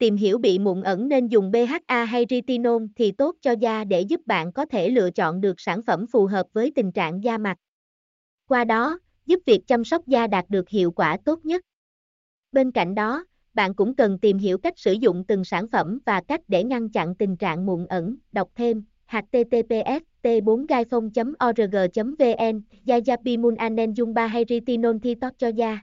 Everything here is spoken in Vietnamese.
Tìm hiểu bị mụn ẩn nên dùng BHA hay retinol thì tốt cho da để giúp bạn có thể lựa chọn được sản phẩm phù hợp với tình trạng da mặt. Qua đó, giúp việc chăm sóc da đạt được hiệu quả tốt nhất. Bên cạnh đó, bạn cũng cần tìm hiểu cách sử dụng từng sản phẩm và cách để ngăn chặn tình trạng mụn ẩn. Đọc thêm https t4gaifong org vn Yayapimun anen dung ba hay retinol thi cho da